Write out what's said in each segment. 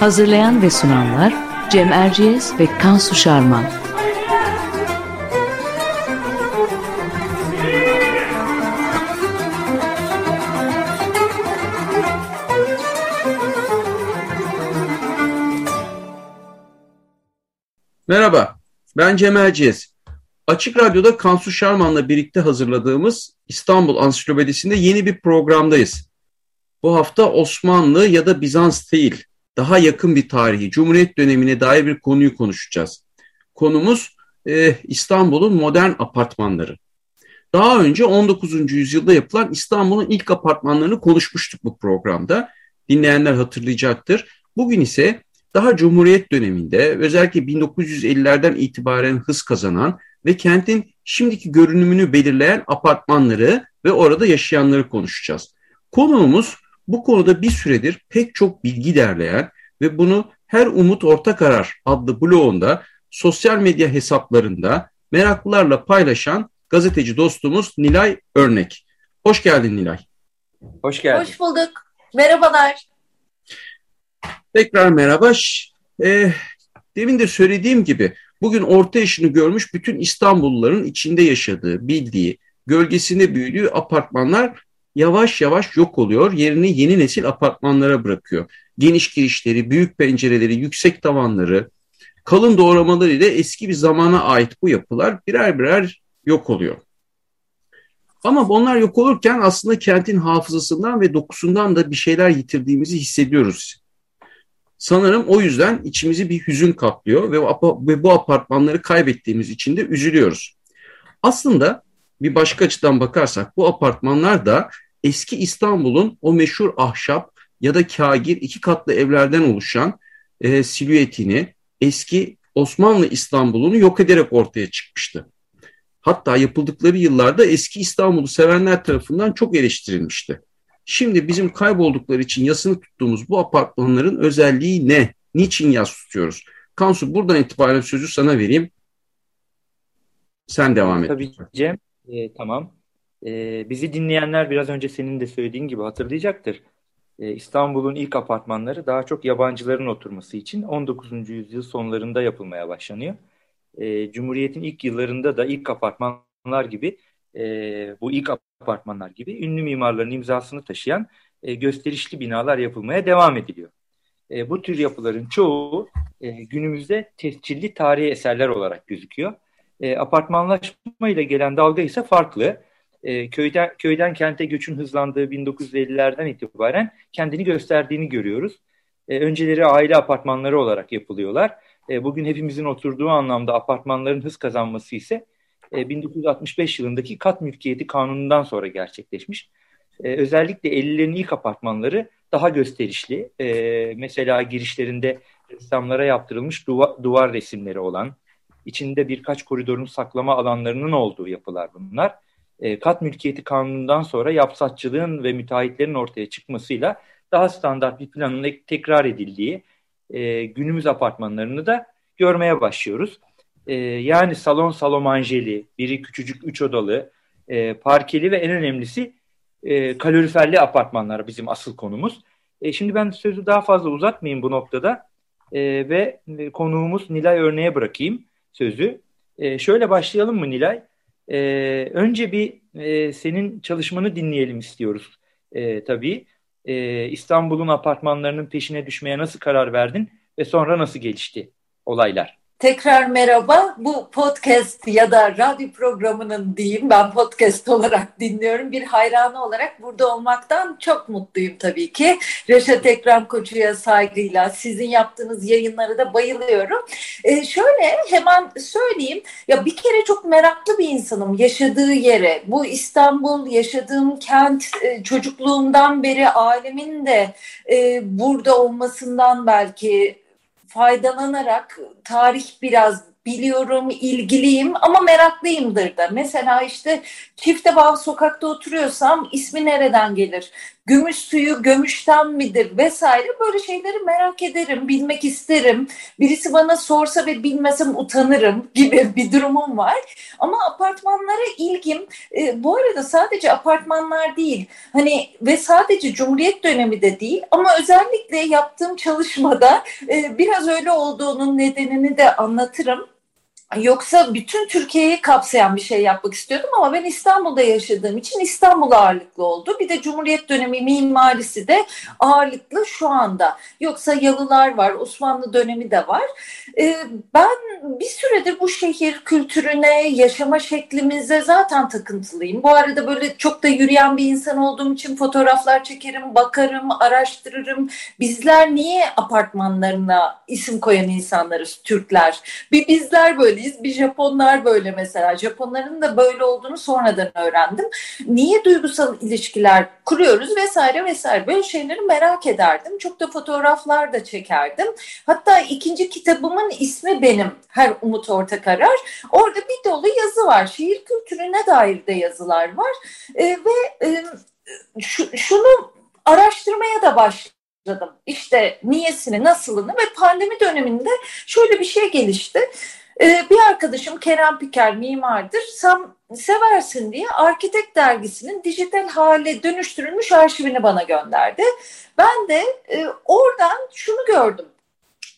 Hazırlayan ve sunanlar Cem Erciyes ve Kansu Şarman. Merhaba, ben Cem Erciyes. Açık Radyo'da Kansu Şarman'la birlikte hazırladığımız İstanbul Ansiklopedisi'nde yeni bir programdayız. Bu hafta Osmanlı ya da Bizans değil, daha yakın bir tarihi, Cumhuriyet dönemine dair bir konuyu konuşacağız. Konumuz e, İstanbul'un modern apartmanları. Daha önce 19. yüzyılda yapılan İstanbul'un ilk apartmanlarını konuşmuştuk bu programda. Dinleyenler hatırlayacaktır. Bugün ise daha Cumhuriyet döneminde özellikle 1950'lerden itibaren hız kazanan ve kentin şimdiki görünümünü belirleyen apartmanları ve orada yaşayanları konuşacağız. Konuğumuz bu konuda bir süredir pek çok bilgi derleyen ve bunu Her Umut Orta Karar adlı blogunda sosyal medya hesaplarında meraklılarla paylaşan gazeteci dostumuz Nilay Örnek. Hoş geldin Nilay. Hoş geldin. Hoş bulduk. Merhabalar. Tekrar merhaba. E, demin de söylediğim gibi bugün orta yaşını görmüş bütün İstanbulluların içinde yaşadığı, bildiği, gölgesinde büyüdüğü apartmanlar yavaş yavaş yok oluyor. Yerini yeni nesil apartmanlara bırakıyor. Geniş girişleri, büyük pencereleri, yüksek tavanları, kalın doğramaları ile eski bir zamana ait bu yapılar birer birer yok oluyor. Ama bunlar yok olurken aslında kentin hafızasından ve dokusundan da bir şeyler yitirdiğimizi hissediyoruz. Sanırım o yüzden içimizi bir hüzün kaplıyor ve bu apartmanları kaybettiğimiz için de üzülüyoruz. Aslında bir başka açıdan bakarsak bu apartmanlar da eski İstanbul'un o meşhur ahşap ya da kagir iki katlı evlerden oluşan e, silüetini eski Osmanlı İstanbul'unu yok ederek ortaya çıkmıştı. Hatta yapıldıkları yıllarda eski İstanbul'u sevenler tarafından çok eleştirilmişti. Şimdi bizim kayboldukları için yasını tuttuğumuz bu apartmanların özelliği ne? Niçin yas tutuyoruz? Kansu buradan itibaren sözü sana vereyim. Sen devam et. Tabii Cem. E, tamam. E, bizi dinleyenler biraz önce senin de söylediğin gibi hatırlayacaktır. E, İstanbul'un ilk apartmanları daha çok yabancıların oturması için 19. yüzyıl sonlarında yapılmaya başlanıyor. E, Cumhuriyet'in ilk yıllarında da ilk apartmanlar gibi e, bu ilk apartmanlar gibi ünlü mimarların imzasını taşıyan e, gösterişli binalar yapılmaya devam ediliyor. E, bu tür yapıların çoğu e, günümüzde tescilli tarihi eserler olarak gözüküyor. E, apartmanlaşma ile gelen dalga ise farklı. E, köyden, köyden kente göçün hızlandığı 1950'lerden itibaren kendini gösterdiğini görüyoruz. E, önceleri aile apartmanları olarak yapılıyorlar. E, bugün hepimizin oturduğu anlamda apartmanların hız kazanması ise 1965 e, yılındaki kat mülkiyeti kanunundan sonra gerçekleşmiş. E, özellikle 50'lerin ilk apartmanları daha gösterişli. E, mesela girişlerinde ressamlara yaptırılmış duvar, duvar resimleri olan, içinde birkaç koridorun saklama alanlarının olduğu yapılar bunlar. kat mülkiyeti kanunundan sonra yapsatçılığın ve müteahhitlerin ortaya çıkmasıyla daha standart bir planın tekrar edildiği günümüz apartmanlarını da görmeye başlıyoruz. E, yani salon salomanjeli, biri küçücük üç odalı, e, parkeli ve en önemlisi e, kaloriferli apartmanlar bizim asıl konumuz. E, şimdi ben sözü daha fazla uzatmayayım bu noktada e, ve e, konuğumuz Nilay örneğe bırakayım sözü. E, şöyle başlayalım mı Nilay? E, önce bir e, senin çalışmanı dinleyelim istiyoruz e, tabii. E, İstanbul'un apartmanlarının peşine düşmeye nasıl karar verdin ve sonra nasıl gelişti olaylar? Tekrar merhaba. Bu podcast ya da radyo programının diyeyim ben podcast olarak dinliyorum. Bir hayranı olarak burada olmaktan çok mutluyum tabii ki. Reşat Ekrem Koçu'ya saygıyla sizin yaptığınız yayınlara da bayılıyorum. Ee, şöyle hemen söyleyeyim. Ya bir kere çok meraklı bir insanım yaşadığı yere. Bu İstanbul, yaşadığım kent, e, çocukluğumdan beri ailemin de e, burada olmasından belki faydalanarak tarih biraz biliyorum, ilgiliyim ama meraklıyımdır da. Mesela işte Çifte Bağ sokakta oturuyorsam ismi nereden gelir? Gümüş suyu gömüşten midir vesaire böyle şeyleri merak ederim, bilmek isterim. Birisi bana sorsa ve bilmesem utanırım gibi bir durumum var. Ama apartmanlara ilgim e, bu arada sadece apartmanlar değil. Hani ve sadece Cumhuriyet dönemi de değil ama özellikle yaptığım çalışmada e, biraz öyle olduğunun nedenini de anlatırım. Yoksa bütün Türkiye'yi kapsayan bir şey yapmak istiyordum ama ben İstanbul'da yaşadığım için İstanbul ağırlıklı oldu. Bir de Cumhuriyet dönemi mimarisi de ağırlıklı şu anda. Yoksa Yalılar var, Osmanlı dönemi de var. Ee, ben bir süredir bu şehir kültürüne, yaşama şeklimize zaten takıntılıyım. Bu arada böyle çok da yürüyen bir insan olduğum için fotoğraflar çekerim, bakarım, araştırırım. Bizler niye apartmanlarına isim koyan insanlarız Türkler? Bir bizler böyle böyleyiz. Bir Japonlar böyle mesela. Japonların da böyle olduğunu sonradan öğrendim. Niye duygusal ilişkiler kuruyoruz vesaire vesaire. Böyle şeyleri merak ederdim. Çok da fotoğraflar da çekerdim. Hatta ikinci kitabımın ismi benim. Her Umut Ortakarar. Orada bir dolu yazı var. Şehir kültürüne dair de yazılar var. E, ve e, şu, şunu araştırmaya da başladım. İşte niyesini, nasılını ve pandemi döneminde şöyle bir şey gelişti. Ee, bir arkadaşım Kerem Piker mimardır. Sen seversin diye Arkitek dergisinin dijital hale dönüştürülmüş arşivini bana gönderdi. Ben de e, oradan şunu gördüm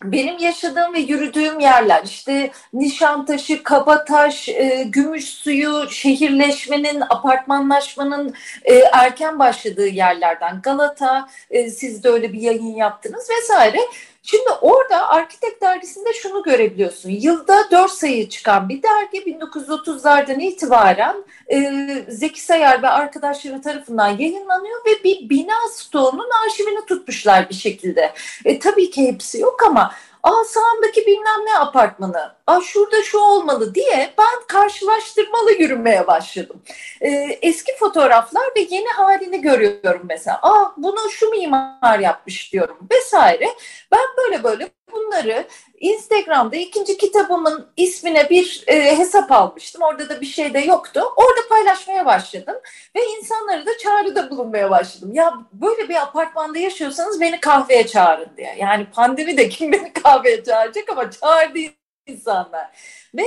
benim yaşadığım ve yürüdüğüm yerler işte Nişantaşı, Kabataş, e, Gümüşsuyu, şehirleşmenin, apartmanlaşmanın e, erken başladığı yerlerden Galata, e, siz de öyle bir yayın yaptınız vesaire. Şimdi orada Arkitek Dergisi'nde şunu görebiliyorsun. Yılda dört sayı çıkan bir dergi 1930'lardan itibaren e, Zeki Sayar ve arkadaşları tarafından yayınlanıyor ve bir bina stoğunun arşivini tutmuşlar bir şekilde. E, tabii ki hepsi yok ama aa sağımdaki bilmem ne apartmanı, aa şurada şu olmalı diye ben karşılaştırmalı yürümeye başladım. Ee, eski fotoğraflar ve yeni halini görüyorum mesela. Aa bunu şu mimar yapmış diyorum vesaire. Ben böyle böyle bunları Instagram'da ikinci kitabımın ismine bir e, hesap almıştım. Orada da bir şey de yoktu. Orada paylaşmaya başladım ve insanlara da çağrıda bulunmaya başladım. Ya böyle bir apartmanda yaşıyorsanız beni kahveye çağırın diye. Yani pandemi de kim beni kahveye çağıracak ama çağırdı insanlar. Ve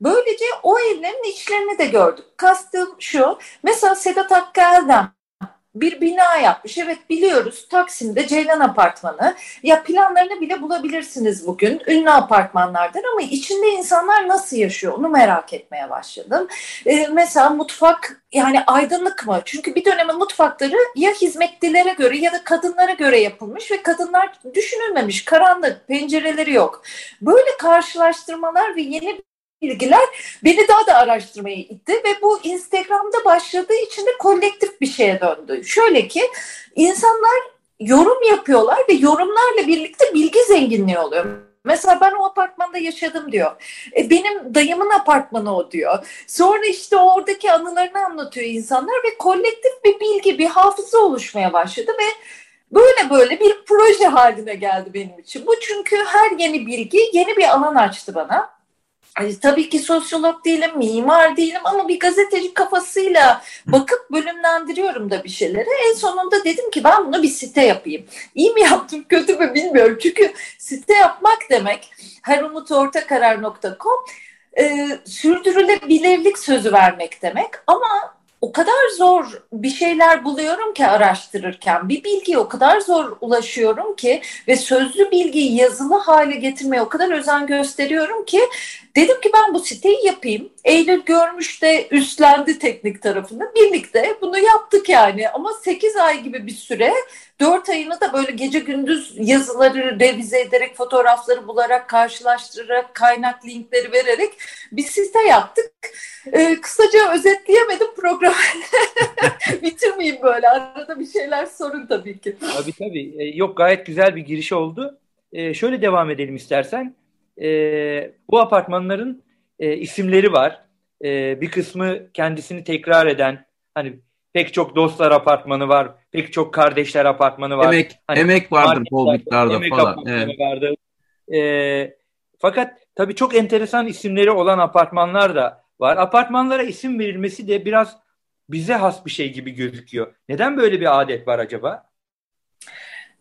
böylece o evlerin içlerini de gördük. Kastım şu. Mesela Sedat Hakkı Erdem bir bina yapmış. Evet biliyoruz Taksim'de Ceylan Apartmanı. Ya planlarını bile bulabilirsiniz bugün. Ünlü apartmanlardan ama içinde insanlar nasıl yaşıyor onu merak etmeye başladım. Ee, mesela mutfak yani aydınlık mı? Çünkü bir dönemin mutfakları ya hizmetlilere göre ya da kadınlara göre yapılmış ve kadınlar düşünülmemiş. Karanlık, pencereleri yok. Böyle karşılaştırmalar ve yeni bilgiler beni daha da araştırmaya itti ve bu Instagram'da başladığı için de kolektif bir şeye döndü. Şöyle ki insanlar yorum yapıyorlar ve yorumlarla birlikte bilgi zenginliği oluyor. Mesela ben o apartmanda yaşadım diyor. E, benim dayımın apartmanı o diyor. Sonra işte oradaki anılarını anlatıyor insanlar ve kolektif bir bilgi, bir hafıza oluşmaya başladı ve böyle böyle bir proje haline geldi benim için. Bu çünkü her yeni bilgi yeni bir alan açtı bana. Ay, tabii ki sosyolog değilim, mimar değilim ama bir gazeteci kafasıyla bakıp bölümlendiriyorum da bir şeyleri. En sonunda dedim ki ben bunu bir site yapayım. İyi mi yaptım, kötü mü bilmiyorum. Çünkü site yapmak demek herumutortakarar.com e, sürdürülebilirlik sözü vermek demek ama o kadar zor bir şeyler buluyorum ki araştırırken bir bilgiye o kadar zor ulaşıyorum ki ve sözlü bilgiyi yazılı hale getirmeye o kadar özen gösteriyorum ki dedim ki ben bu siteyi yapayım. Eylül görmüş de üstlendi teknik tarafını birlikte bunu yaptık yani ama 8 ay gibi bir süre 4 ayını da böyle gece gündüz yazıları revize ederek fotoğrafları bularak karşılaştırarak kaynak linkleri vererek bir site yaptık. Ee, kısaca özetleyemedim programı. Bitirmeyeyim böyle arada bir şeyler sorun tabii ki. Tabii tabii. Ee, yok gayet güzel bir giriş oldu. Ee, şöyle devam edelim istersen. Ee, bu apartmanların e, isimleri var. Ee, bir kısmı kendisini tekrar eden hani pek çok dostlar apartmanı var, pek çok kardeşler apartmanı var. Emek, hani, emek vardır bol miktarda emek falan. Evet. Vardır. Ee, fakat tabii çok enteresan isimleri olan apartmanlar da var. Apartmanlara isim verilmesi de biraz bize has bir şey gibi gözüküyor. Neden böyle bir adet var acaba?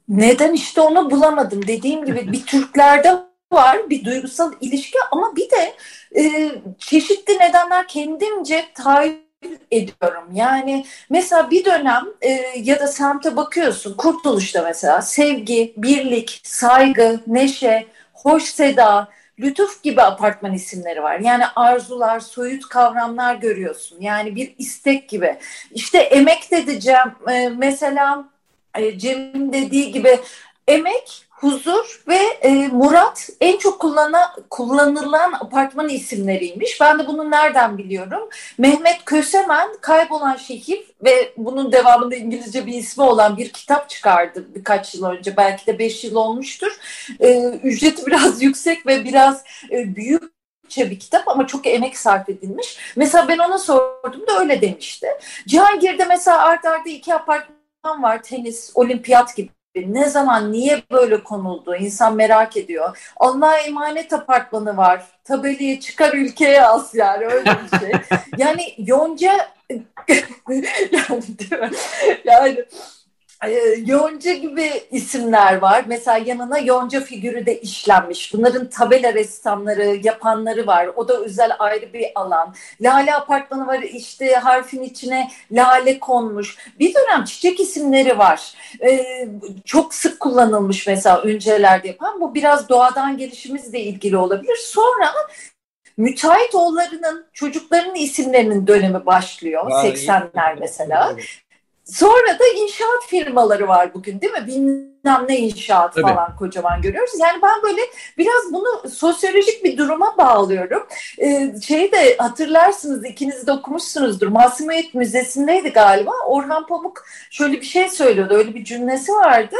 Neden işte onu bulamadım. Dediğim gibi bir Türklerde var bir duygusal ilişki ama bir de e, çeşitli nedenler kendimce tahayyül ediyorum. Yani mesela bir dönem e, ya da semte bakıyorsun Kurtuluş'ta mesela sevgi, birlik, saygı, neşe, hoş seda, lütuf gibi apartman isimleri var. Yani arzular, soyut kavramlar görüyorsun. Yani bir istek gibi. İşte emek dedeceğim. E, mesela e, Cem'in dediği gibi emek huzur ve e, Murat en çok kullanılan, kullanılan apartman isimleriymiş. Ben de bunu nereden biliyorum? Mehmet Kösemen Kaybolan Şehir ve bunun devamında İngilizce bir ismi olan bir kitap çıkardı birkaç yıl önce. Belki de beş yıl olmuştur. E, ücreti biraz yüksek ve biraz e, büyük bir kitap ama çok emek sarf edilmiş. Mesela ben ona sordum da öyle demişti. Cihangir'de mesela art arda iki apartman var. Tenis, olimpiyat gibi ne zaman, niye böyle konuldu? İnsan merak ediyor. Allah'a emanet apartmanı var. Tabeliye çıkar ülkeye as yani öyle bir şey. yani Yonca yani, yani Yonca gibi isimler var. Mesela yanına Yonca figürü de işlenmiş. Bunların tabela ressamları, yapanları var. O da özel ayrı bir alan. Lale apartmanı var işte harfin içine lale konmuş. Bir dönem çiçek isimleri var. Ee, çok sık kullanılmış mesela öncelerde yapan. Bu biraz doğadan gelişimizle ilgili olabilir. Sonra müteahhit oğullarının çocuklarının isimlerinin dönemi başlıyor. Yani 80'ler mesela. Sonra da inşaat firmaları var bugün değil mi? Bilmem ne inşaat Tabii. falan kocaman görüyoruz. Yani ben böyle biraz bunu sosyolojik bir duruma bağlıyorum. Ee, şeyi de hatırlarsınız ikiniz de okumuşsunuzdur. Masumiyet Müzesi'ndeydi galiba. Orhan Pamuk şöyle bir şey söylüyordu. Öyle bir cümlesi vardı.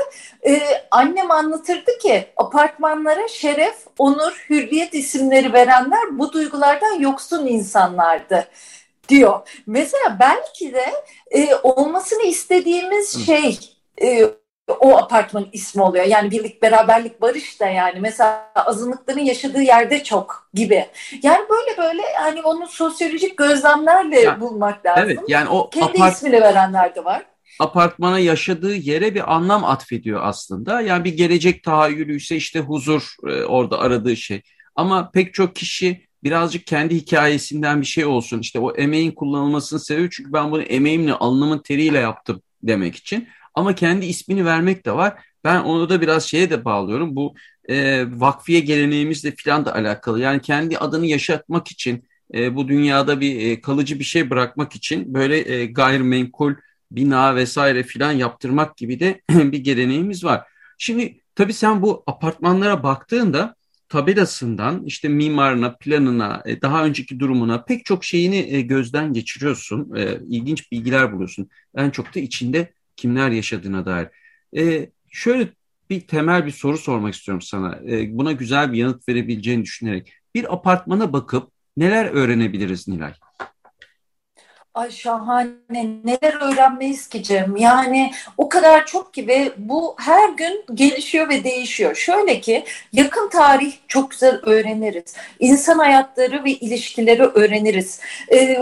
Ee, annem anlatırdı ki apartmanlara şeref, onur, hürriyet isimleri verenler bu duygulardan yoksun insanlardı diyor. Mesela belki de e, olmasını istediğimiz Hı. şey e, o apartmanın ismi oluyor. Yani birlik, beraberlik, barış da yani mesela azınlıkların yaşadığı yerde çok gibi. Yani böyle böyle hani onu sosyolojik gözlemlerle ya, bulmak lazım. Evet yani o kendi apart- ismini verenler de var. Apartmana yaşadığı yere bir anlam atfediyor aslında. Yani bir gelecek tahayyülü ise işte huzur e, orada aradığı şey. Ama pek çok kişi birazcık kendi hikayesinden bir şey olsun. İşte o emeğin kullanılmasını seviyor çünkü ben bunu emeğimle, alnımın teriyle yaptım demek için. Ama kendi ismini vermek de var. Ben onu da biraz şeye de bağlıyorum. Bu e, vakfiye geleneğimizle falan da alakalı. Yani kendi adını yaşatmak için, e, bu dünyada bir e, kalıcı bir şey bırakmak için böyle e, gayrimenkul bina vesaire filan yaptırmak gibi de bir geleneğimiz var. Şimdi tabii sen bu apartmanlara baktığında tabelasından işte mimarına, planına, e, daha önceki durumuna pek çok şeyini e, gözden geçiriyorsun. E, ilginç bilgiler buluyorsun. En çok da içinde kimler yaşadığına dair. Şöyle bir temel bir soru sormak istiyorum sana. Buna güzel bir yanıt verebileceğini düşünerek. Bir apartmana bakıp neler öğrenebiliriz Nilay? Ay şahane neler öğrenmeyiz ki Cem. Yani o kadar çok ki ve bu her gün gelişiyor ve değişiyor. Şöyle ki yakın tarih çok güzel öğreniriz. İnsan hayatları ve ilişkileri öğreniriz. Ee,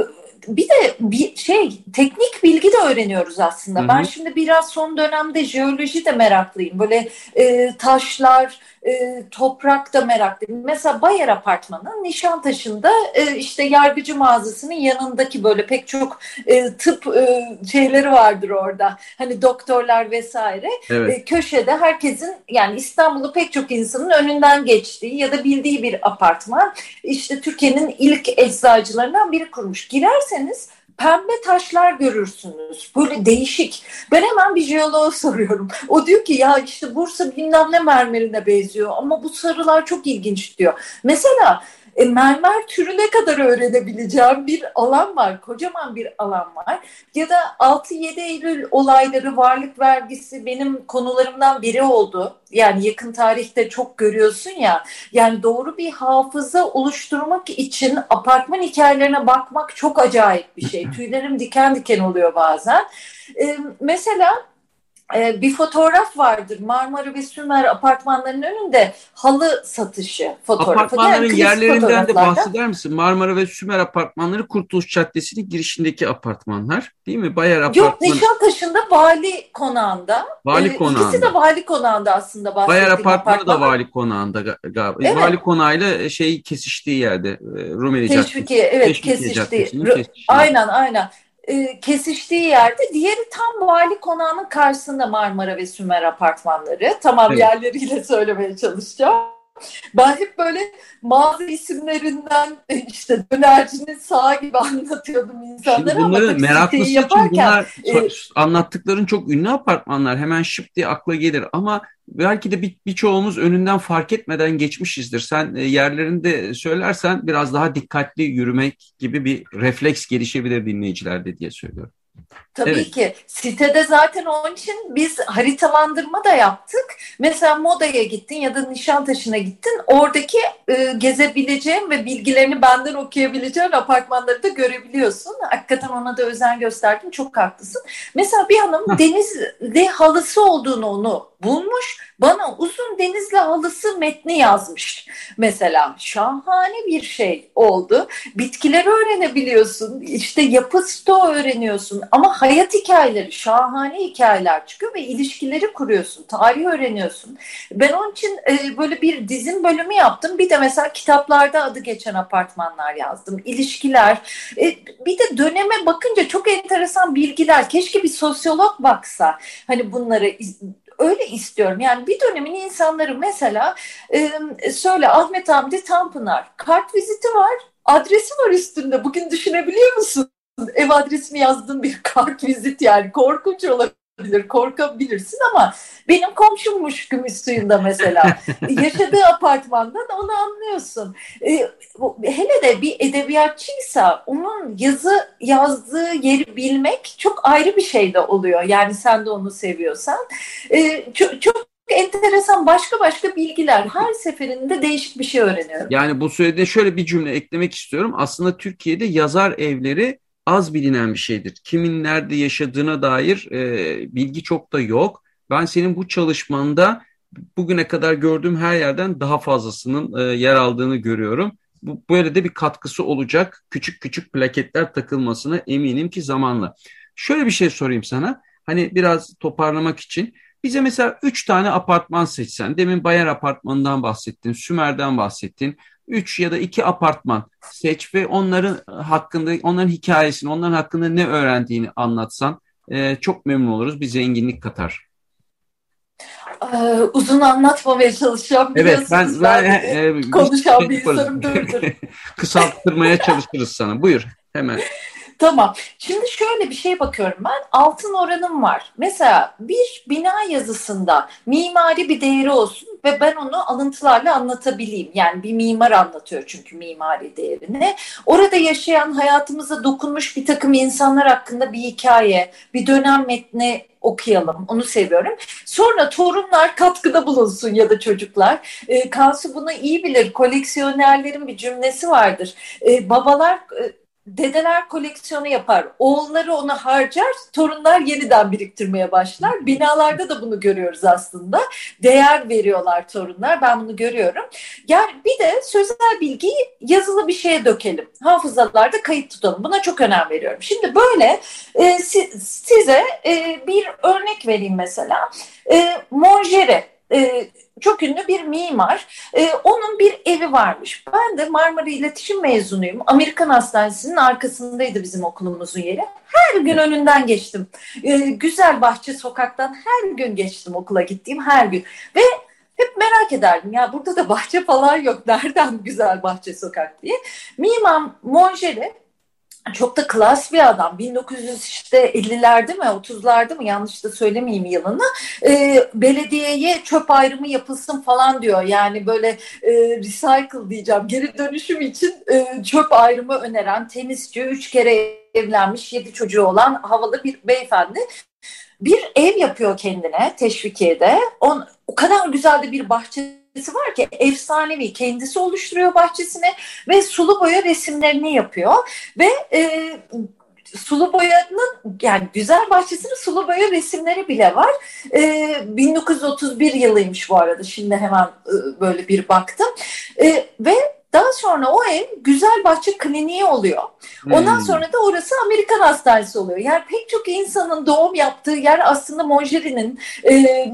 bir de bir şey teknik bilgi de öğreniyoruz aslında. Hı hı. Ben şimdi biraz son dönemde jeoloji de meraklıyım. Böyle e, taşlar, e, toprak da meraklıyım. Mesela Bayer Apartmanı Nişantaşı'nda e, işte yargıcı mağazasının yanındaki böyle pek çok e, tıp e, şeyleri vardır orada. Hani doktorlar vesaire. Evet. E, köşede herkesin yani İstanbul'u pek çok insanın önünden geçtiği ya da bildiği bir apartman. İşte Türkiye'nin ilk eczacılarından biri kurmuş. Girerseniz pembe taşlar görürsünüz. Böyle değişik. Ben hemen bir jeoloğa soruyorum. O diyor ki ya işte Bursa bilmem ne mermerine benziyor ama bu sarılar çok ilginç diyor. Mesela e, mermer türüne kadar öğrenebileceğim bir alan var. Kocaman bir alan var. Ya da 6-7 Eylül olayları, varlık vergisi benim konularımdan biri oldu. Yani yakın tarihte çok görüyorsun ya. Yani doğru bir hafıza oluşturmak için apartman hikayelerine bakmak çok acayip bir şey. Tüylerim diken diken oluyor bazen. Ee, mesela ee, bir fotoğraf vardır. Marmara ve Sümer apartmanlarının önünde halı satışı fotoğrafı. Apartmanların yani yerlerinden de bahseder misin? Marmara ve Sümer apartmanları Kurtuluş Caddesi'nin girişindeki apartmanlar değil mi? Bayar apartmanı. Yok Nişantaşı'nda Vali Konağı'nda. Vali ee, Konağı'nda. İkisi de Vali Konağı'nda aslında bahsettiğim Bayar apartmanı apartman. da Vali Konağı'nda galiba. Evet. Vali Konağı'yla şey kesiştiği yerde. E, Rumeli Caddesi. Teşviki evet Teşviki kesiştiği. Aynen aynen e, kesiştiği yerde. Diğeri tam Vali Konağı'nın karşısında Marmara ve Sümer apartmanları. Tamam evet. yerleriyle söylemeye çalışacağım. Ben hep böyle mağaza isimlerinden işte dönercinin sağı gibi anlatıyordum insanlara. Şimdi bunları meraklısı yaparken, için bunlar e, anlattıkların çok ünlü apartmanlar. Hemen şıp diye akla gelir ama belki de bir, birçoğumuz önünden fark etmeden geçmişizdir. Sen e, yerlerinde söylersen biraz daha dikkatli yürümek gibi bir refleks gelişebilir dinleyicilerde diye söylüyorum. Tabii evet. ki. Sitede zaten onun için biz haritalandırma da yaptık. Mesela Moda'ya gittin ya da Nişantaşı'na gittin. Oradaki e, gezebileceğin ve bilgilerini benden okuyabileceğin apartmanları da görebiliyorsun. Hakikaten ona da özen gösterdim. Çok haklısın. Mesela bir hanım denizli halısı olduğunu onu bulmuş. Bana uzun denizli halısı metni yazmış. Mesela şahane bir şey oldu. Bitkileri öğrenebiliyorsun. İşte yapı sto öğreniyorsun. Ama hayat hikayeleri, şahane hikayeler çıkıyor ve ilişkileri kuruyorsun. Tarih öğreniyorsun. Ben onun için e, böyle bir dizim bölümü yaptım. Bir de mesela kitaplarda adı geçen apartmanlar yazdım. İlişkiler. E, bir de döneme bakınca çok enteresan bilgiler. Keşke bir sosyolog baksa. Hani bunları öyle istiyorum. Yani bir dönemin insanları mesela e, söyle Ahmet Hamdi Tanpınar kart viziti var adresi var üstünde. Bugün düşünebiliyor musun? Ev adresini yazdığın bir kart vizit yani korkunç olabilir, korkabilirsin ama benim komşummuş gümüş suyunda mesela. Yaşadığı apartmandan onu anlıyorsun. E, hele de bir edebiyatçıysa onun yazı yazdığı yeri bilmek çok ayrı bir şey de oluyor. Yani sen de onu seviyorsan. E, çok, çok enteresan başka başka bilgiler. Her seferinde değişik bir şey öğreniyorum. Yani bu söylediğine şöyle bir cümle eklemek istiyorum. Aslında Türkiye'de yazar evleri az bilinen bir şeydir. Kimin nerede yaşadığına dair e, bilgi çok da yok. Ben senin bu çalışmanda bugüne kadar gördüğüm her yerden daha fazlasının e, yer aldığını görüyorum. Bu böyle de bir katkısı olacak. Küçük küçük plaketler takılmasına eminim ki zamanla. Şöyle bir şey sorayım sana. Hani biraz toparlamak için. Bize mesela üç tane apartman seçsen. Demin Bayar Apartmanı'ndan bahsettin, Sümer'den bahsettin. 3 ya da 2 apartman seç ve onların hakkında, onların hikayesini, onların hakkında ne öğrendiğini anlatsan e, çok memnun oluruz. Bir zenginlik katar. Ee, uzun anlatmamaya çalışacağım. Evet ben, ben e, konuşan bir insanım. Kısalttırmaya çalışırız sana. Buyur hemen. Tamam. Şimdi şöyle bir şey bakıyorum ben. Altın oranım var. Mesela bir bina yazısında mimari bir değeri olsun ve ben onu alıntılarla anlatabileyim. Yani bir mimar anlatıyor çünkü mimari değerini. Orada yaşayan hayatımıza dokunmuş bir takım insanlar hakkında bir hikaye, bir dönem metni okuyalım. Onu seviyorum. Sonra torunlar katkıda bulunsun ya da çocuklar. E, Kansu bunu iyi bilir. Koleksiyonerlerin bir cümlesi vardır. E, babalar e, dedeler koleksiyonu yapar. Oğulları onu harcar, torunlar yeniden biriktirmeye başlar. Binalarda da bunu görüyoruz aslında. Değer veriyorlar torunlar. Ben bunu görüyorum. Yani bir de sözel bilgiyi yazılı bir şeye dökelim. Hafızalarda kayıt tutalım. Buna çok önem veriyorum. Şimdi böyle e, size e, bir örnek vereyim mesela. E, Monjere e, çok ünlü bir mimar. E, onun bir evi varmış. Ben de Marmara İletişim mezunuyum. Amerikan Hastanesi'nin arkasındaydı bizim okulumuzun yeri. Her gün önünden geçtim. E, güzel Bahçe Sokak'tan her gün geçtim okula gittiğim her gün. Ve hep merak ederdim ya burada da bahçe falan yok. Nereden güzel bahçe sokak diye. Mimar Monjere çok da klas bir adam. 1950'lerde mi 30'larda mı yanlış da söylemeyeyim yılını. E, belediyeye çöp ayrımı yapılsın falan diyor. Yani böyle e, recycle diyeceğim. Geri dönüşüm için e, çöp ayrımı öneren temizci, üç kere evlenmiş, yedi çocuğu olan havalı bir beyefendi. Bir ev yapıyor kendine Teşvikiye'de. On, o kadar güzel de bir bahçe var ki efsanevi kendisi oluşturuyor bahçesini ve sulu boya resimlerini yapıyor ve e, sulu boyanın yani güzel bahçesinin sulu boya resimleri bile var. E, 1931 yılıymış bu arada şimdi hemen e, böyle bir baktım e, ve daha sonra o ev güzel bahçe kliniği oluyor. Ondan hmm. sonra da orası Amerikan hastanesi oluyor. Yani pek çok insanın doğum yaptığı yer aslında Monjeri'nin e,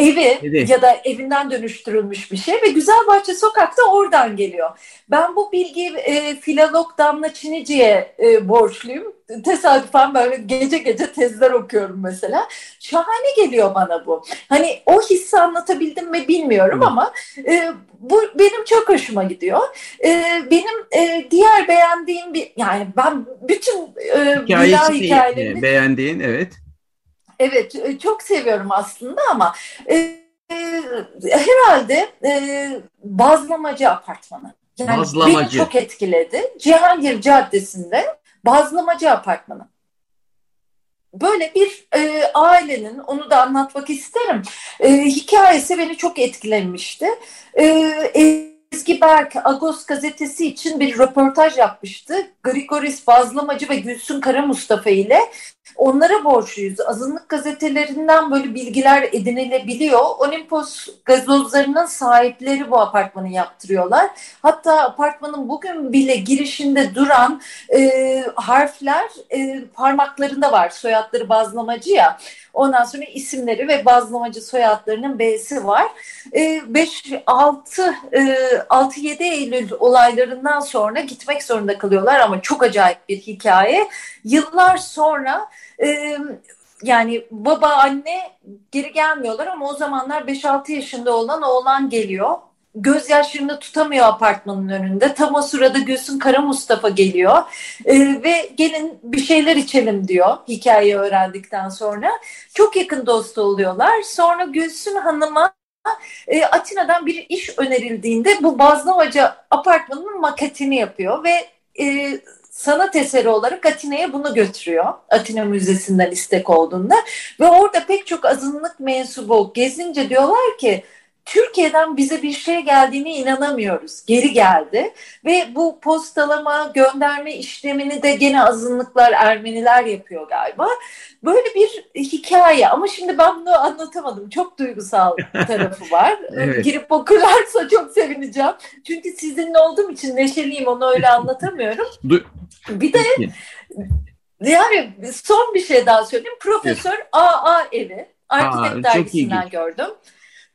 evi evet. ya da evinden dönüştürülmüş bir şey ve Güzelbahçe Sokak'ta oradan geliyor. Ben bu bilgiyi e, filolog Damla Çinici'ye e, borçluyum. Tesadüfen böyle gece gece tezler okuyorum mesela. Şahane geliyor bana bu. Hani o hissi anlatabildim mi bilmiyorum Hı. ama e, bu benim çok hoşuma gidiyor. E, benim e, diğer beğendiğim bir yani ben bütün e, hikayelerini beğendiğin evet Evet e, çok seviyorum aslında ama e, e, herhalde e, Bazlamacı Apartmanı. Yani Bazlamacı. Beni çok etkiledi. Cihangir Caddesi'nde Bazlamacı Apartmanı. Böyle bir e, ailenin, onu da anlatmak isterim, e, hikayesi beni çok etkilemişti. E, Ezgi Berk Agos gazetesi için bir röportaj yapmıştı. Grigoris Bazlamacı ve Gülsün Kara Mustafa ile onlara borçluyuz. Azınlık gazetelerinden böyle bilgiler edinilebiliyor. Olimpos gazozlarının sahipleri bu apartmanı yaptırıyorlar. Hatta apartmanın bugün bile girişinde duran e, harfler e, parmaklarında var. Soyadları bazlamacı ya. Ondan sonra isimleri ve bazlamacı soyadlarının B'si var. 5 6 6 7 Eylül olaylarından sonra gitmek zorunda kalıyorlar ama çok acayip bir hikaye. Yıllar sonra e, yani baba anne geri gelmiyorlar ama o zamanlar 5-6 yaşında olan oğlan geliyor gözyaşlarını tutamıyor apartmanın önünde. Tam o sırada Gülsün Kara Mustafa geliyor e, ve gelin bir şeyler içelim diyor hikayeyi öğrendikten sonra. Çok yakın dost oluyorlar. Sonra Gülsün Hanım'a e, Atina'dan bir iş önerildiğinde bu Bazlavaca apartmanının maketini yapıyor ve e, sanat eseri olarak Atina'ya bunu götürüyor. Atina Müzesi'nden istek olduğunda ve orada pek çok azınlık mensubu gezince diyorlar ki Türkiye'den bize bir şey geldiğine inanamıyoruz. Geri geldi ve bu postalama, gönderme işlemini de gene azınlıklar, Ermeniler yapıyor galiba. Böyle bir hikaye ama şimdi ben bunu anlatamadım. Çok duygusal tarafı var. evet. Girip okurlarsa çok sevineceğim. Çünkü sizinle olduğum için neşeliyim onu öyle anlatamıyorum. bir de yani son bir şey daha söyleyeyim. Profesör. AA evi. Arkitekt dergisinden gördüm.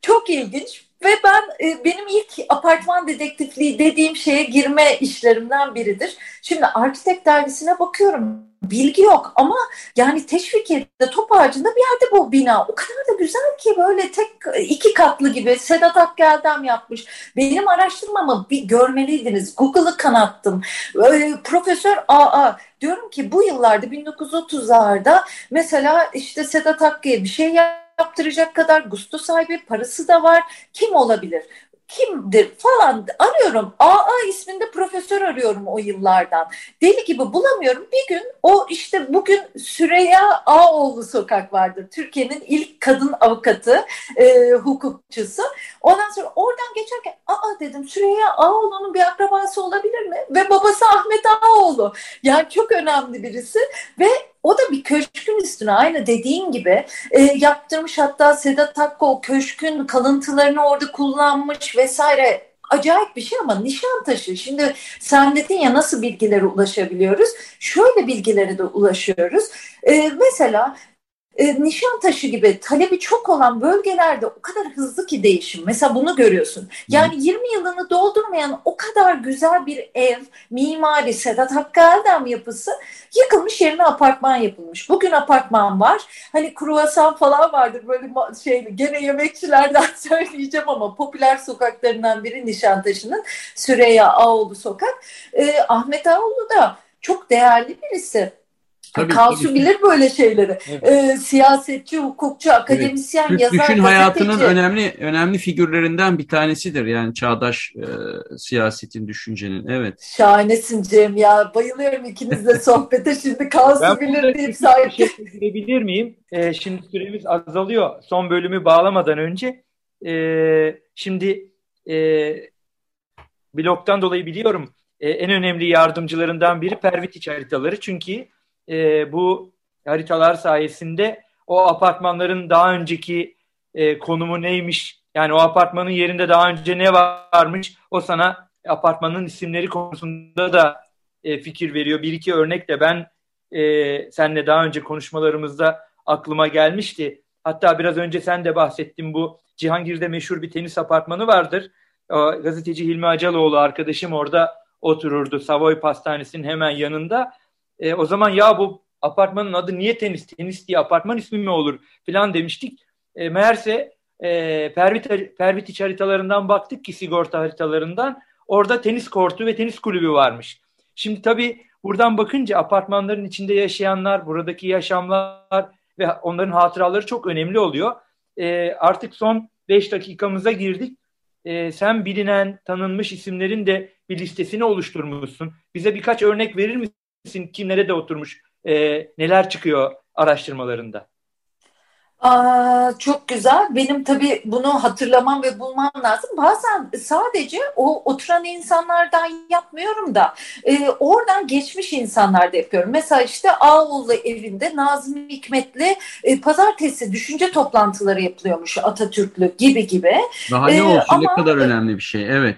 Çok ilginç ve ben e, benim ilk apartman dedektifliği dediğim şeye girme işlerimden biridir. Şimdi Arkitek dergisine bakıyorum. Bilgi yok ama yani Teşvikiye'de top ağacında bir yerde bu bina. O kadar da güzel ki böyle tek iki katlı gibi Sedat Akgeldem yapmış. Benim araştırmamı bir görmeliydiniz. Google'ı kanattım. Ee, Profesör AA diyorum ki bu yıllarda 1930'larda mesela işte Sedat Akge'ye bir şey yapmış yaptıracak kadar gusto sahibi parası da var. Kim olabilir? kimdir falan arıyorum. AA isminde profesör arıyorum o yıllardan. Deli gibi bulamıyorum. Bir gün o işte bugün Süreyya Ağoğlu sokak vardır. Türkiye'nin ilk kadın avukatı, e, hukukçusu. Ondan sonra oradan geçerken aa dedim Süreyya Ağoğlu'nun bir akrabası olabilir mi? Ve babası Ahmet Ağoğlu. Yani çok önemli birisi ve o da bir köşkün üstüne aynı dediğin gibi e, yaptırmış hatta Sedat Hakkı o köşkün kalıntılarını orada kullanmış vesaire acayip bir şey ama Nişantaşı şimdi sen dedin ya nasıl bilgilere ulaşabiliyoruz? Şöyle bilgilere de ulaşıyoruz. Ee, mesela e, Nişantaşı gibi talebi çok olan bölgelerde o kadar hızlı ki değişim. Mesela bunu görüyorsun. Yani 20 yılını doldurmayan o kadar güzel bir ev, mimari, Sedat Hakkı Eldem yapısı yıkılmış yerine apartman yapılmış. Bugün apartman var. Hani kruvasan falan vardır böyle şey gene yemekçilerden söyleyeceğim ama popüler sokaklarından biri Nişantaşı'nın Süreyya Ağoğlu sokak. E, Ahmet Ağoğlu da çok değerli birisi. Tabii, Kansu tabii. bilir böyle şeyleri. Evet. Ee, siyasetçi, hukukçu, akademisyen, Türk yazar, düşün hayatının gazeteci. önemli önemli figürlerinden bir tanesidir. Yani çağdaş e, siyasetin, düşüncenin. Evet. Şahanesin Cem ya. Bayılıyorum ikinizle sohbete. Şimdi Kansu Ben bilir deyip sanki. şey girebilir miyim? Ee, şimdi süremiz azalıyor. Son bölümü bağlamadan önce. Ee, şimdi e, bloktan dolayı biliyorum e, en önemli yardımcılarından biri Pervitiç haritaları. Çünkü e, bu haritalar sayesinde o apartmanların daha önceki e, konumu neymiş? Yani o apartmanın yerinde daha önce ne varmış? O sana apartmanın isimleri konusunda da e, fikir veriyor. Bir iki örnek de ben e, senle daha önce konuşmalarımızda aklıma gelmişti. Hatta biraz önce sen de bahsettin bu Cihangir'de meşhur bir tenis apartmanı vardır. O, gazeteci Hilmi Acaloğlu arkadaşım orada otururdu. Savoy Pastanesi'nin hemen yanında. E, o zaman ya bu apartmanın adı niye tenis? Tenis diye apartman ismi mi olur filan demiştik. E, meğerse e, Pervit, Pervitiç haritalarından baktık ki sigorta haritalarından. Orada tenis kortu ve tenis kulübü varmış. Şimdi tabii buradan bakınca apartmanların içinde yaşayanlar, buradaki yaşamlar ve onların hatıraları çok önemli oluyor. E, artık son 5 dakikamıza girdik. E, sen bilinen, tanınmış isimlerin de bir listesini oluşturmuşsun. Bize birkaç örnek verir misin? Kim nerede oturmuş? E, neler çıkıyor araştırmalarında? Aa, çok güzel. Benim tabii bunu hatırlamam ve bulmam lazım. Bazen sadece o oturan insanlardan yapmıyorum da e, oradan geçmiş insanlar da yapıyorum. Mesela işte Ağoğlu evinde Nazım Hikmet'le e, pazartesi düşünce toplantıları yapılıyormuş Atatürk'lü gibi gibi. Daha ne Ee, olsun ne ama- kadar önemli bir şey. Evet.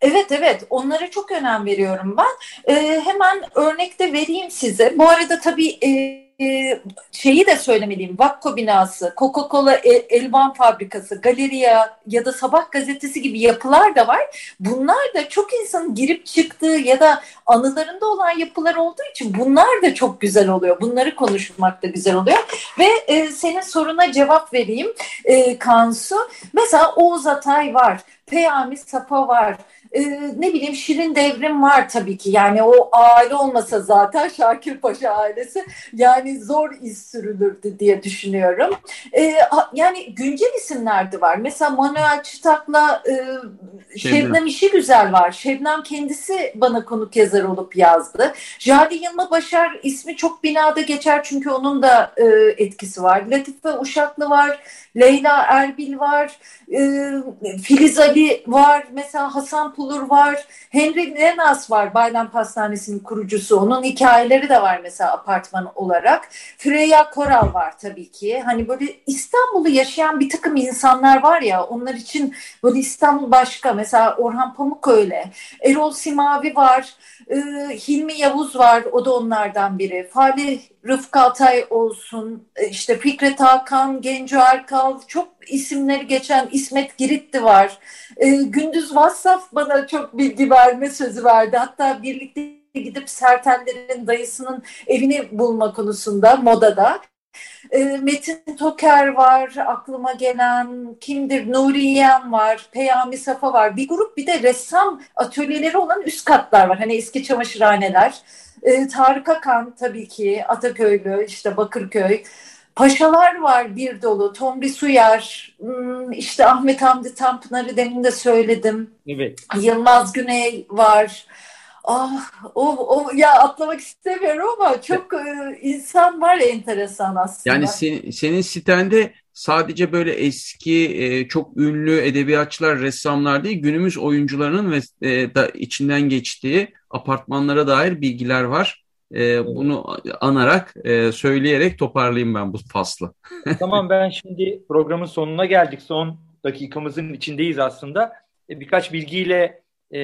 Evet evet onlara çok önem veriyorum ben. Ee, hemen örnek de vereyim size. Bu arada tabii e, e, şeyi de söylemeliyim. Vakko binası, Coca-Cola e- elvan fabrikası, galeriya ya da sabah gazetesi gibi yapılar da var. Bunlar da çok insanın girip çıktığı ya da anılarında olan yapılar olduğu için bunlar da çok güzel oluyor. Bunları konuşmak da güzel oluyor. Ve e, senin soruna cevap vereyim e, Kansu. Mesela Oğuz Atay var. Peyami Sapa var. Ee, ne bileyim Şirin Devrim var tabii ki. Yani o aile olmasa zaten Şakir Paşa ailesi yani zor iz sürülürdü diye düşünüyorum. Ha- yani güncel isimler de var. Mesela Manuel Çıtak'la e, Şebnem. Şebnem işi güzel var. Şebnem kendisi bana konuk yazar olup yazdı. Jale Yılma Başar ismi çok binada geçer çünkü onun da e, etkisi var. Latife Uşaklı var. Leyla Erbil var. E, Filiz Ali var. Mesela Hasan Pulur var. Henry Lenas var. Bayram Pastanesi'nin kurucusu. Onun hikayeleri de var mesela apartman olarak. Freya Koral var tabii ki. Hani böyle İstanbul'u yaşayan bir takım insanlar var ya onlar için böyle İstanbul başka. Mesela Orhan Pamuk öyle. Erol Simavi var. Ee, Hilmi Yavuz var. O da onlardan biri. Falih Rıfkı Atay olsun. e, işte Fikret Hakan, Genco Erkal. Çok isimleri geçen İsmet Giritli var. Ee, Gündüz Vassaf bana çok bilgi verme sözü verdi. Hatta birlikte gidip Sertellerin dayısının evini bulma konusunda modada. E, Metin Toker var aklıma gelen kimdir? Nuriyen var Peyami Safa var. Bir grup bir de ressam atölyeleri olan üst katlar var. Hani eski çamaşırhaneler. E, Tarık Akan tabii ki Ataköylü işte Bakırköy. Paşalar var bir dolu Tomri Suyar hmm, işte Ahmet Hamdi Tanpınar'ı demin de söyledim. Evet. Yılmaz Güney var. Ah, o, o ya atlamak istemiyorum ama çok e, insan var enteresan aslında. Yani sen- senin sitende sadece böyle eski e, çok ünlü edebiyatçılar, ressamlar değil, günümüz oyuncularının ve e, da içinden geçtiği apartmanlara dair bilgiler var. E, bunu anarak, e, söyleyerek toparlayayım ben bu faslı. Tamam ben şimdi programın sonuna geldik. Son dakikamızın içindeyiz aslında. E, birkaç bilgiyle e,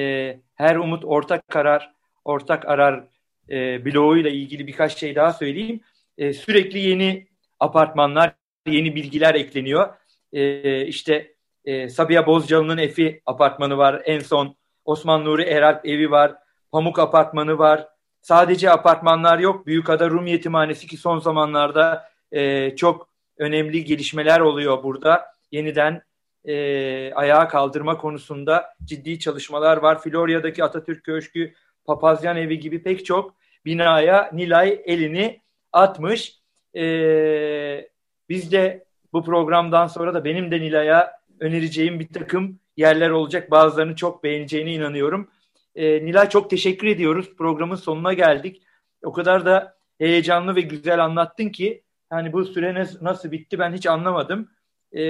her umut ortak karar, ortak arar e, bloğuyla ilgili birkaç şey daha söyleyeyim. E, sürekli yeni apartmanlar, yeni bilgiler ekleniyor. E, işte e, Sabiha Bozcalı'nın Efi apartmanı var. En son Osman Nuri Eralp evi var. Pamuk apartmanı var. Sadece apartmanlar yok. Büyükada Rum Yetimhanesi ki son zamanlarda e, çok önemli gelişmeler oluyor burada. Yeniden e, ayağa kaldırma konusunda ciddi çalışmalar var. Florya'daki Atatürk Köşkü, Papazyan Evi gibi pek çok binaya Nilay elini atmış. E, biz de bu programdan sonra da benim de Nilay'a önereceğim bir takım yerler olacak. Bazılarını çok beğeneceğine inanıyorum. E, Nilay çok teşekkür ediyoruz. Programın sonuna geldik. O kadar da heyecanlı ve güzel anlattın ki hani bu süre nasıl bitti ben hiç anlamadım. E,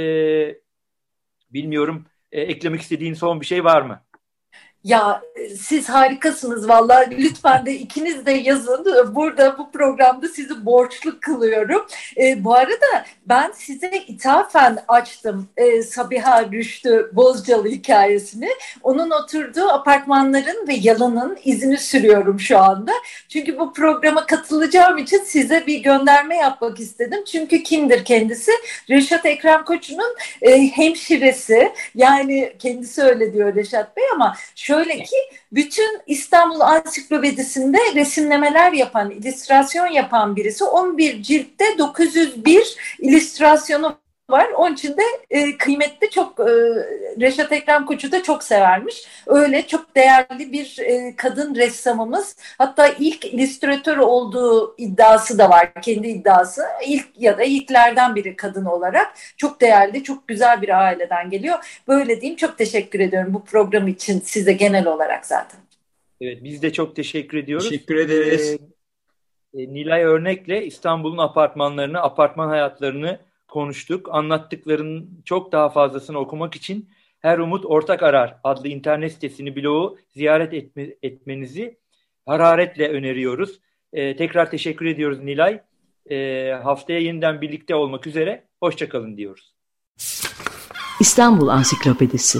bilmiyorum e, eklemek istediğin son bir şey var mı? Ya siz harikasınız vallahi lütfen de ikiniz de yazın. Burada bu programda sizi borçlu kılıyorum. E, bu arada ben size ithafen açtım e, Sabiha Rüştü Bozcalı hikayesini. Onun oturduğu apartmanların ve yalanın izini sürüyorum şu anda. Çünkü bu programa katılacağım için size bir gönderme yapmak istedim. Çünkü kimdir kendisi? Reşat Ekrem Koçu'nun e, hemşiresi. Yani kendisi öyle diyor Reşat Bey ama şöyle ki bütün İstanbul Ansiklopedisi'nde resimlemeler yapan, illüstrasyon yapan birisi 11 ciltte 901 illüstrasyonu var. Onun için de e, kıymetli çok e, Reşat Ekrem Koç'u da çok severmiş. Öyle çok değerli bir e, kadın ressamımız. Hatta ilk illüstratör olduğu iddiası da var. Kendi iddiası. İlk ya da ilklerden biri kadın olarak. Çok değerli, çok güzel bir aileden geliyor. Böyle diyeyim çok teşekkür ediyorum bu program için size genel olarak zaten. Evet biz de çok teşekkür ediyoruz. Teşekkür ederiz. Ee, e, Nilay Örnek'le İstanbul'un apartmanlarını, apartman hayatlarını konuştuk. Anlattıklarının çok daha fazlasını okumak için Her Umut Ortak Arar adlı internet sitesini, blogu ziyaret etme, etmenizi hararetle öneriyoruz. Ee, tekrar teşekkür ediyoruz Nilay. Ee, haftaya yeniden birlikte olmak üzere. Hoşçakalın diyoruz. İstanbul Ansiklopedisi